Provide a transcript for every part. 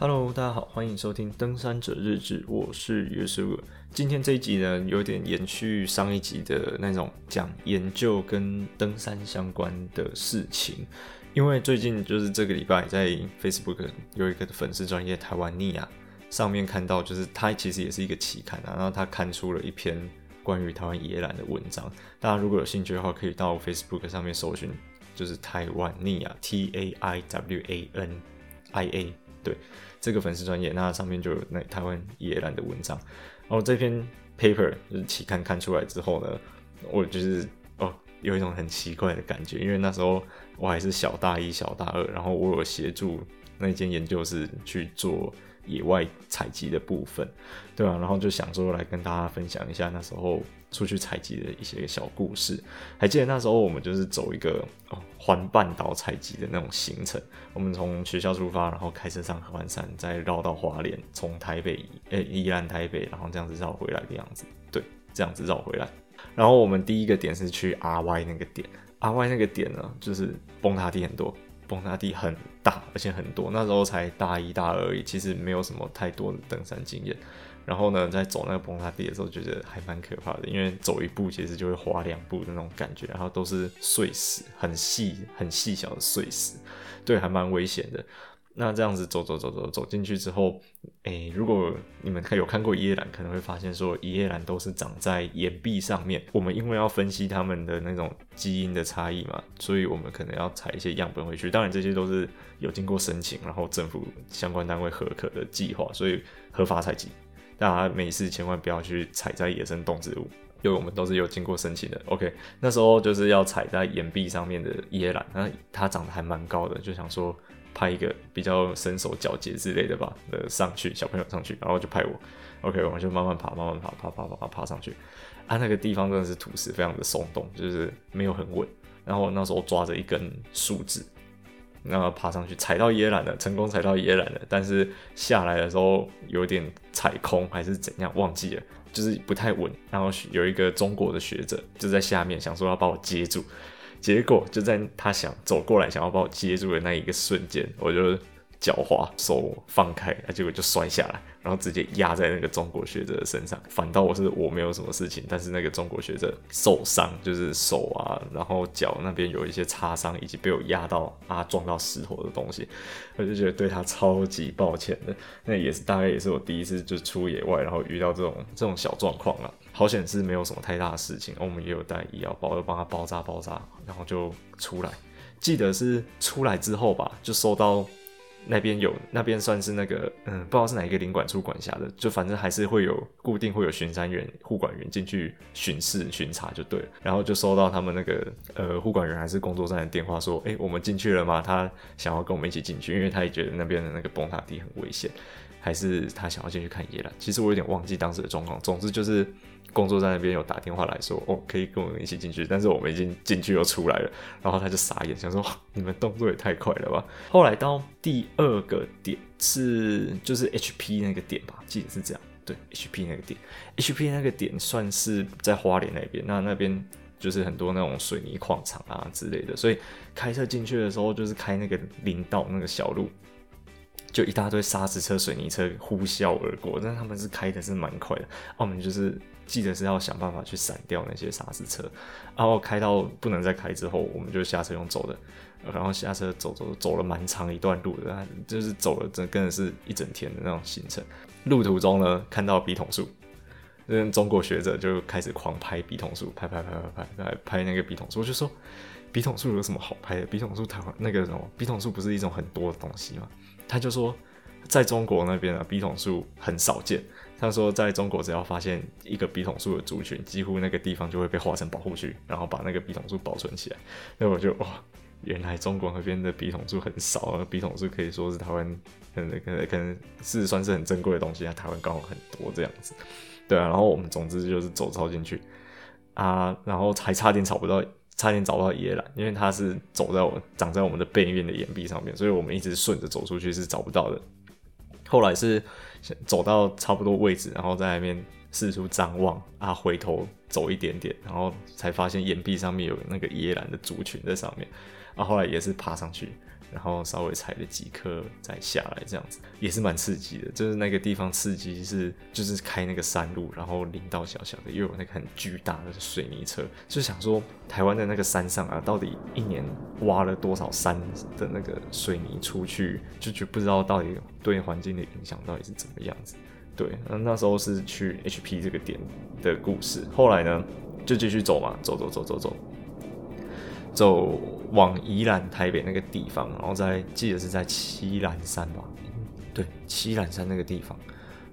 Hello，大家好，欢迎收听登山者日志，我是约书。今天这一集呢，有点延续上一集的那种讲研究跟登山相关的事情，因为最近就是这个礼拜在 Facebook 有一个粉丝专页台湾尼亚上面看到，就是他其实也是一个期刊啊，然后他刊出了一篇关于台湾野兰的文章。大家如果有兴趣的话，可以到 Facebook 上面搜寻，就是台湾尼亚 T A I W A N I A，对。这个粉丝专业，那上面就有那台湾野兰的文章。然后这篇 paper 就是期刊看出来之后呢，我就是哦有一种很奇怪的感觉，因为那时候我还是小大一、小大二，然后我有协助那间研究室去做野外采集的部分，对啊，然后就想说来跟大家分享一下那时候出去采集的一些小故事。还记得那时候我们就是走一个哦环半岛采集的那种行程，我们从学校出发，然后开车上合欢山，再绕到花莲，从台北诶宜兰台北，然后这样子绕回来的样子。对，这样子绕回来。然后我们第一个点是去 RY 那个点，RY 那个点呢，就是崩塌地很多。崩塌地很大，而且很多。那时候才大一、大二而已，其实没有什么太多的登山经验。然后呢，在走那个崩塌地的时候，觉得还蛮可怕的，因为走一步其实就会滑两步的那种感觉，然后都是碎石，很细、很细小的碎石，对，还蛮危险的。那这样子走走走走走进去之后，诶、如果你们看有看过野兰，可能会发现说野兰都是长在岩壁上面。我们因为要分析它们的那种基因的差异嘛，所以我们可能要采一些样本回去。当然这些都是有经过申请，然后政府相关单位核可的计划，所以合法采集。大家没事千万不要去采摘野生动植物，因为我们都是有经过申请的。OK，那时候就是要踩在岩壁上面的野榄，那它长得还蛮高的，就想说。拍一个比较身手矫捷之类的吧，呃，上去小朋友上去，然后就拍我，OK，我们就慢慢爬，慢慢爬，爬爬爬爬爬上去。啊，那个地方真的是土石非常的松动，就是没有很稳。然后那时候抓着一根树枝，然后爬上去，踩到椰缆了，成功踩到椰缆了。但是下来的时候有点踩空还是怎样，忘记了，就是不太稳。然后有一个中国的学者就在下面想说要把我接住。结果就在他想走过来，想要把我接住的那一个瞬间，我就脚滑，手放开，结果就摔下来，然后直接压在那个中国学者的身上。反倒我是我没有什么事情，但是那个中国学者受伤，就是手啊，然后脚那边有一些擦伤，以及被我压到啊撞到石头的东西，我就觉得对他超级抱歉的。那也是大概也是我第一次就出野外，然后遇到这种这种小状况了。好险是没有什么太大的事情，我们也有带医药包，又帮他包扎包扎，然后就出来。记得是出来之后吧，就收到那边有那边算是那个嗯，不知道是哪一个领馆处管辖的，就反正还是会有固定会有巡山员、护管员进去巡视巡查就对了。然后就收到他们那个呃护管员还是工作站的电话说，哎，我们进去了吗？他想要跟我们一起进去，因为他也觉得那边的那个崩塌地很危险，还是他想要进去看野兰。其实我有点忘记当时的状况，总之就是。工作在那边有打电话来说，哦，可以跟我们一起进去，但是我们已经进去又出来了，然后他就傻眼，想说你们动作也太快了吧。后来到第二个点是就是 HP 那个点吧，记得是这样，对，HP 那个点，HP 那个点算是在花莲那边，那那边就是很多那种水泥矿场啊之类的，所以开车进去的时候就是开那个林道那个小路。就一大堆砂石车、水泥车呼啸而过，但是他们是开的是蛮快的。澳门就是记得是要想办法去闪掉那些砂石车，然后开到不能再开之后，我们就下车用走的，然后下车走走走了蛮长一段路的，就是走了真真的是一整天的那种行程。路途中呢，看到笔筒树，那中国学者就开始狂拍笔筒树，拍拍拍拍拍拍拍那个笔筒树，我就说笔筒树有什么好拍的？笔筒树台湾那个什么笔筒树不是一种很多的东西吗？他就说，在中国那边啊，笔筒树很少见。他说，在中国只要发现一个笔筒树的族群，几乎那个地方就会被划成保护区，然后把那个笔筒树保存起来。那我就哇，原来中国那边的笔筒树很少啊！笔筒树可以说是台湾可能可能可能是算是很珍贵的东西，啊台湾刚好很多这样子。对啊，然后我们总之就是走超进去啊，然后还差点找不到。差点找不到野兰，因为它是走在我长在我们的背面的岩壁上面，所以我们一直顺着走出去是找不到的。后来是走到差不多位置，然后在那边四处张望啊，回头走一点点，然后才发现岩壁上面有那个野兰的族群在上面。啊后来也是爬上去，然后稍微踩了几颗再下来，这样子也是蛮刺激的。就是那个地方刺激是就是开那个山路，然后林道小小的，又有那个很巨大的水泥车，就想说台湾的那个山上啊，到底一年挖了多少山的那个水泥出去，就就不知道到底对环境的影响到底是怎么样子。对，那那时候是去 HP 这个点的故事。后来呢，就继续走嘛，走走走走走，走往宜兰台北那个地方，然后在记得是在七兰山吧？对，七兰山那个地方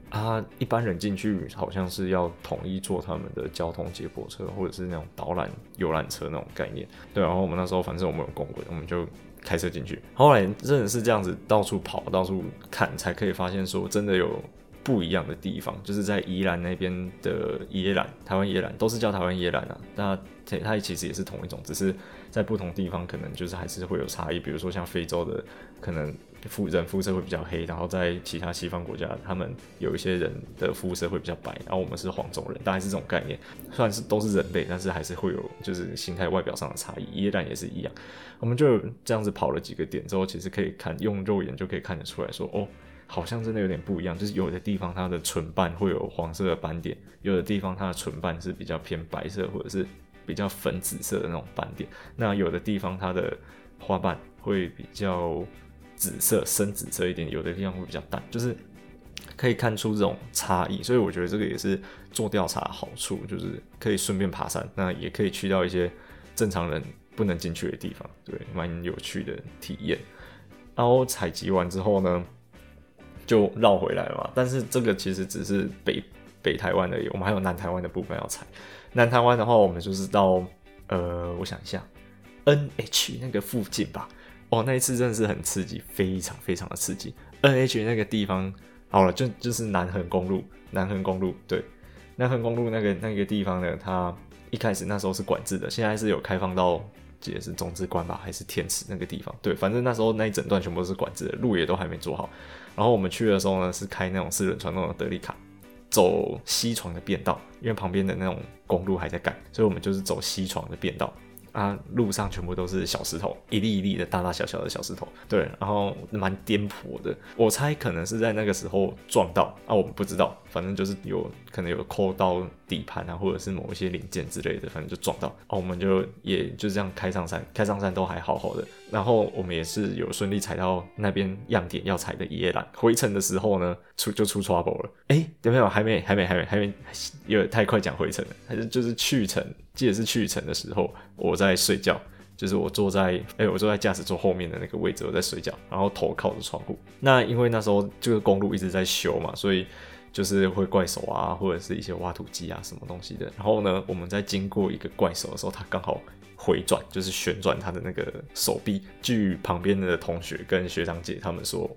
啊，一般人进去好像是要统一坐他们的交通接驳车，或者是那种导览游览车那种概念。对，然后我们那时候反正我们有公轨，我们就开车进去。后来真的是这样子到处跑，到处看，才可以发现说真的有。不一样的地方，就是在宜兰那边的野榄，台湾野榄都是叫台湾野榄啊。那它它其实也是同一种，只是在不同地方可能就是还是会有差异。比如说像非洲的，可能肤人肤色会比较黑，然后在其他西方国家，他们有一些人的肤色会比较白，然后我们是黄种人，大概是这种概念。虽然是都是人类，但是还是会有就是形态外表上的差异。野榄也是一样，我们就这样子跑了几个点之后，其实可以看用肉眼就可以看得出来说哦。好像真的有点不一样，就是有的地方它的唇瓣会有黄色的斑点，有的地方它的唇瓣是比较偏白色或者是比较粉紫色的那种斑点，那有的地方它的花瓣会比较紫色、深紫色一点，有的地方会比较淡，就是可以看出这种差异。所以我觉得这个也是做调查好处，就是可以顺便爬山，那也可以去到一些正常人不能进去的地方，对，蛮有趣的体验。然后采集完之后呢，就绕回来了嘛，但是这个其实只是北北台湾而已，我们还有南台湾的部分要踩。南台湾的话，我们就是到呃，我想一下，NH 那个附近吧。哦，那一次真的是很刺激，非常非常的刺激。NH 那个地方，好了，就就是南横公路，南横公路，对，南横公路那个那个地方呢，它一开始那时候是管制的，现在是有开放到。记得是中之关吧，还是天池那个地方？对，反正那时候那一整段全部都是管制的，路也都还没做好。然后我们去的时候呢，是开那种四轮传动的德利卡，走西床的便道，因为旁边的那种公路还在干，所以我们就是走西床的便道。啊，路上全部都是小石头，一粒一粒的，大大小小的小石头。对，然后蛮颠簸的。我猜可能是在那个时候撞到啊，我们不知道，反正就是有可能有抠到底盘啊，或者是某一些零件之类的，反正就撞到。啊，我们就也就这样开上山，开上山都还好好的。然后我们也是有顺利踩到那边样点要踩的野榄。回程的时候呢，出就出 trouble 了。哎，有没有？还没，还没，还没，还没，有太快讲回程了，还是就是去程。记得是去程的时候，我在睡觉，就是我坐在，哎、我坐在驾驶座后面的那个位置，我在睡觉，然后头靠着窗户。那因为那时候这个公路一直在修嘛，所以就是会怪手啊，或者是一些挖土机啊什么东西的。然后呢，我们在经过一个怪手的时候，他刚好回转，就是旋转他的那个手臂。据旁边的同学跟学长姐他们说。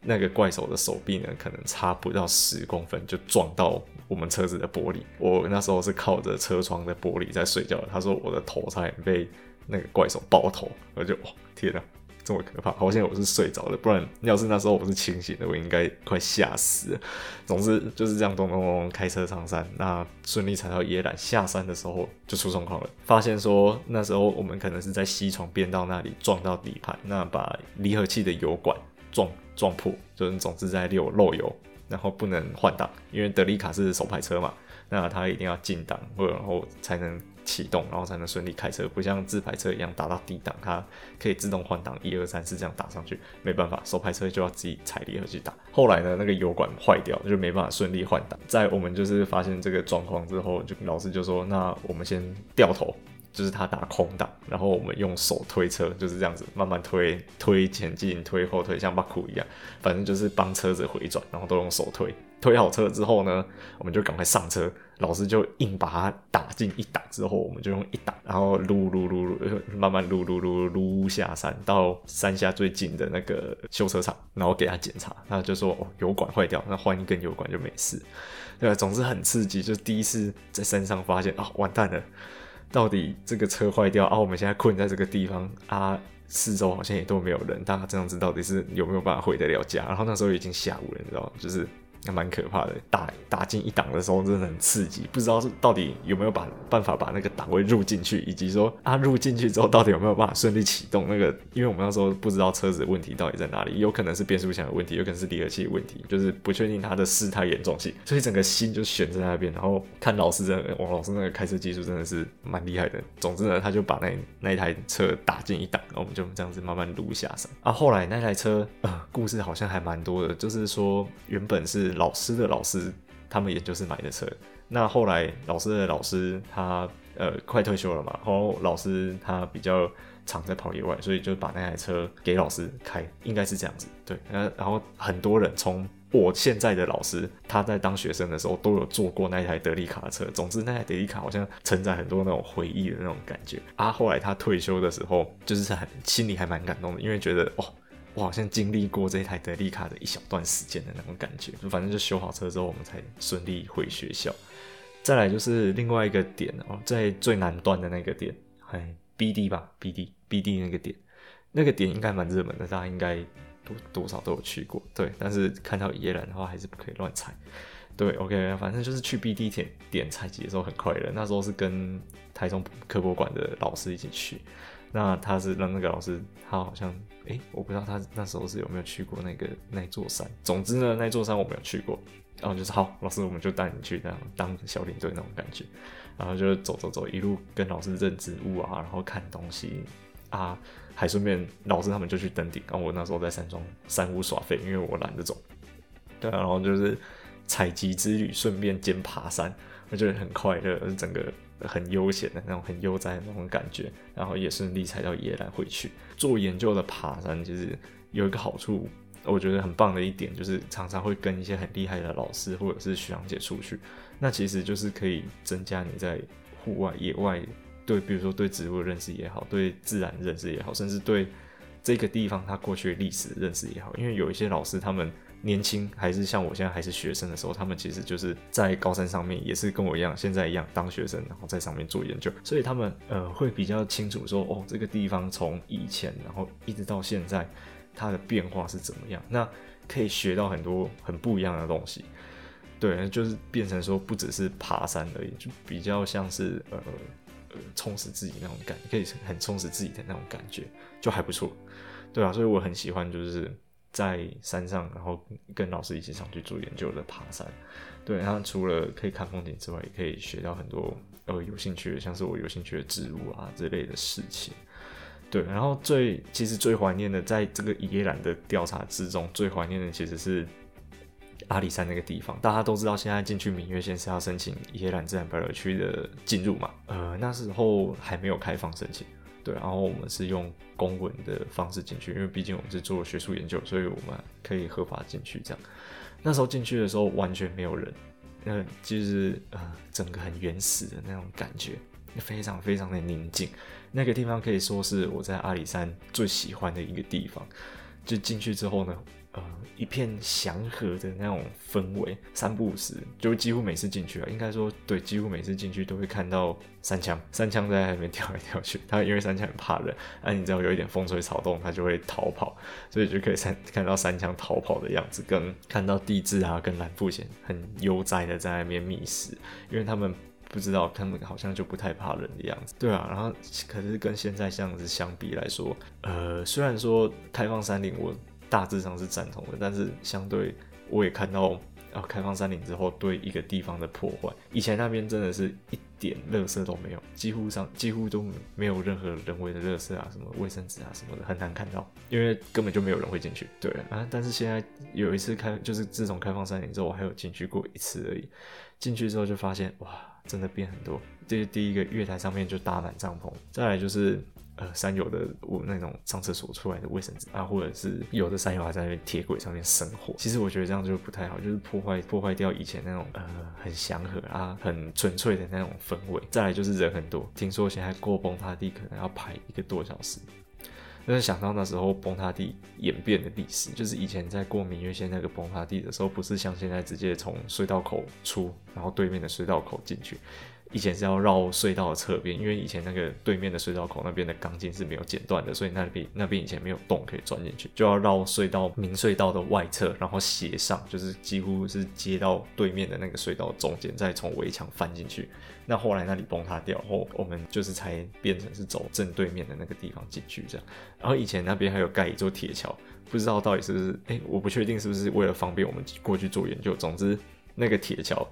那个怪手的手臂呢，可能差不到十公分就撞到我们车子的玻璃。我那时候是靠着车窗的玻璃在睡觉。他说我的头差点被那个怪手爆头，我就哇天哪，这么可怕！好险我是睡着的，不然要是那时候我是清醒的，我应该快吓死了。总之就是这样咚咚咚开车上山，那顺利踩到野榄，下山的时候就出状况了，发现说那时候我们可能是在西床便道那里撞到底盘，那把离合器的油管撞。撞破，就是总之在溜漏油，然后不能换挡，因为德利卡是手排车嘛，那它一定要进档，然后才能启动，然后才能顺利开车，不像自排车一样打到低档，它可以自动换挡，一二三四这样打上去，没办法，手排车就要自己踩离合去打。后来呢，那个油管坏掉，就没办法顺利换挡。在我们就是发现这个状况之后，就老师就说，那我们先掉头。就是他打空档，然后我们用手推车，就是这样子慢慢推，推前进，推后退，像巴库一样，反正就是帮车子回转，然后都用手推。推好车之后呢，我们就赶快上车，老师就硬把它打进一档之后，我们就用一档，然后撸撸撸撸，慢慢撸撸撸撸下山，到山下最近的那个修车厂，然后给他检查，他就说哦，油管坏掉，那换一根油管就没事。对吧？总之很刺激，就第一次在山上发现啊、哦，完蛋了。到底这个车坏掉啊？我们现在困在这个地方啊，四周好像也都没有人，大家这样子到底是有没有办法回得了家？然后那时候已经下午了，你知道吗？就是还蛮可怕的。打打进一档的时候真的很刺激，不知道是到底有没有把办法把那个档位入进去，以及说啊入进去之后到底有没有办法顺利启动那个？因为我们那时候不知道车子的问题到底在哪里，有可能是变速箱的问题，有可能是离合器的问题，就是不确定它的事态严重性，所以整个心就悬在那边。然后看老师真的，王老师那个开车技术真的是蛮厉害的。总之呢，他就把那那一台车打进一档，然后我们就这样子慢慢撸下山。啊，后来那台车呃故事好像还蛮多的，就是说原本是老师的老师。他们也就是买的车，那后来老师的老师他呃快退休了嘛，然后老师他比较常在跑野外，所以就把那台车给老师开，应该是这样子，对，然后很多人从我现在的老师他在当学生的时候都有坐过那台德利卡车，总之那台德利卡好像承载很多那种回忆的那种感觉啊。后来他退休的时候，就是很心里还蛮感动的，因为觉得哦。我好像经历过这台德利卡的一小段时间的那种感觉，就反正就修好车之后，我们才顺利回学校。再来就是另外一个点哦，在最南端的那个点，哎，BD 吧，BD BD 那个点，那个点应该蛮热门的，大家应该多多少都有去过。对，但是看到野狼的话，还是不可以乱踩。对，OK，反正就是去 BD 点点采集的时候很快乐。那时候是跟台中科博馆的老师一起去。那他是让那个老师，他好像，哎、欸，我不知道他那时候是有没有去过那个那座山。总之呢，那座山我没有去过。然后就是好，老师我们就带你去，这样当小领队那种感觉。然后就走走走，一路跟老师认植物啊，然后看东西啊，还顺便老师他们就去登顶。然后我那时候在山庄山屋耍废，因为我懒得走。对啊，然后就是采集之旅，顺便兼爬山，我觉得很快乐，整个。很悠闲的那种，很悠哉的那种感觉，然后也顺利踩到野兰回去做研究的爬山，其实有一个好处，我觉得很棒的一点就是常常会跟一些很厉害的老师或者是学长姐出去，那其实就是可以增加你在户外野外对，比如说对植物的认识也好，对自然认识也好，甚至对这个地方它过去历史认识也好，因为有一些老师他们。年轻还是像我现在还是学生的时候，他们其实就是在高山上面，也是跟我一样，现在一样当学生，然后在上面做研究，所以他们呃会比较清楚说，哦，这个地方从以前然后一直到现在，它的变化是怎么样，那可以学到很多很不一样的东西。对，就是变成说不只是爬山而已，就比较像是呃呃充实自己那种感，可以很充实自己的那种感觉，就还不错。对啊，所以我很喜欢就是。在山上，然后跟老师一起上去做研究的爬山，对，然后除了可以看风景之外，也可以学到很多呃有兴趣的，像是我有兴趣的植物啊之类的事情，对，然后最其实最怀念的，在这个野兰的调查之中，最怀念的其实是阿里山那个地方。大家都知道，现在进去明月线是要申请野兰自然保留区的进入嘛，呃，那时候还没有开放申请。对，然后我们是用公文的方式进去，因为毕竟我们是做学术研究，所以我们可以合法进去。这样，那时候进去的时候完全没有人，呃，就是呃，整个很原始的那种感觉，非常非常的宁静。那个地方可以说是我在阿里山最喜欢的一个地方。就进去之后呢，呃，一片祥和的那种氛围，三不五时，就几乎每次进去啊，应该说对，几乎每次进去都会看到三枪，三枪在那边 跳来跳去。他因为三枪很怕人，那、啊、你知道有一点风吹草动，他就会逃跑，所以就可以三看到三枪逃跑的样子，跟看到地质啊，跟蓝腹鷴很悠哉的在那边觅食，因为他们不知道，他们好像就不太怕人的样子。对啊，然后可是跟现在这样子相比来说，呃，虽然说开放山林我。大致上是赞同的，但是相对我也看到啊，开放山林之后对一个地方的破坏。以前那边真的是一点垃圾都没有，几乎上几乎都没有任何人为的垃圾啊，什么卫生纸啊什么的很难看到，因为根本就没有人会进去。对啊，但是现在有一次开，就是自从开放山林之后，我还有进去过一次而已。进去之后就发现哇，真的变很多。这是第一个月台上面就搭满帐篷，再来就是。呃，山友的我那种上厕所出来的卫生纸啊，或者是有的山友还在那边铁轨上面生火，其实我觉得这样就不太好，就是破坏破坏掉以前那种呃很祥和啊、很纯粹的那种氛围。再来就是人很多，听说现在过崩塌地可能要排一个多小时。但是想到那时候崩塌地演变的历史，就是以前在过明月线那个崩塌地的时候，不是像现在直接从隧道口出，然后对面的隧道口进去。以前是要绕隧道的侧边，因为以前那个对面的隧道口那边的钢筋是没有剪断的，所以那边那边以前没有洞可以钻进去，就要绕隧道明隧道的外侧，然后斜上，就是几乎是接到对面的那个隧道中间，再从围墙翻进去。那后来那里崩塌掉后，我们就是才变成是走正对面的那个地方进去这样。然后以前那边还有盖一座铁桥，不知道到底是不是，哎、我不确定是不是为了方便我们过去做研究。总之，那个铁桥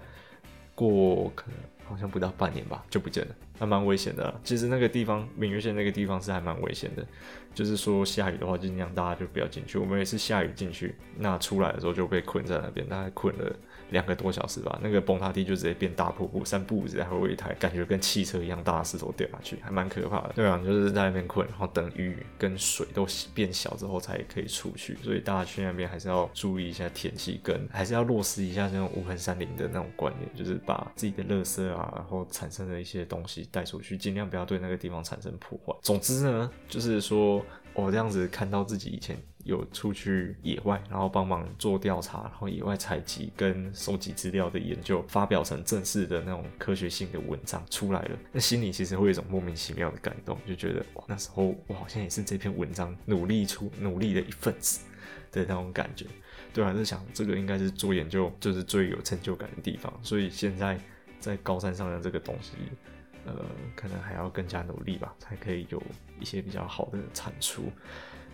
过可能。好像不到半年吧，就不见了，还蛮危险的。其实那个地方，明月线那个地方是还蛮危险的，就是说下雨的话，尽量大家就不要进去。我们也是下雨进去，那出来的时候就被困在那边，大概困了。两个多小时吧，那个崩塌地就直接变大瀑布，三步子还会有一台感觉跟汽车一样大的石头掉下去，还蛮可怕的。对啊，就是在那边困，然后等雨跟水都变小之后才可以出去。所以大家去那边还是要注意一下天气，跟还是要落实一下这种无痕山林的那种观念，就是把自己的垃圾啊，然后产生的一些东西带出去，尽量不要对那个地方产生破坏。总之呢，就是说我这样子看到自己以前。有出去野外，然后帮忙做调查，然后野外采集跟收集资料的研究，发表成正式的那种科学性的文章出来了。那心里其实会有一种莫名其妙的感动，就觉得哇，那时候我好像也是这篇文章努力出努力的一份子的那种感觉。对啊，就想这个应该是做研究就是最有成就感的地方。所以现在在高山上的这个东西，呃，可能还要更加努力吧，才可以有一些比较好的产出。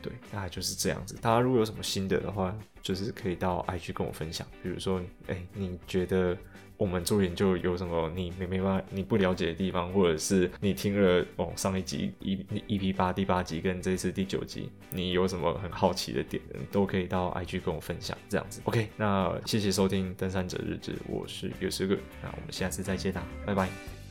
对，大概就是这样子。大家如果有什么心得的话，就是可以到 IG 跟我分享。比如说，哎，你觉得我们做研究有什么你没没办法、你不了解的地方，或者是你听了哦上一集 E EP 八第八集跟这次第九集，你有什么很好奇的点，都可以到 IG 跟我分享。这样子，OK。那谢谢收听《登山者日志》，我是有时个，那我们下次再见啦，拜拜。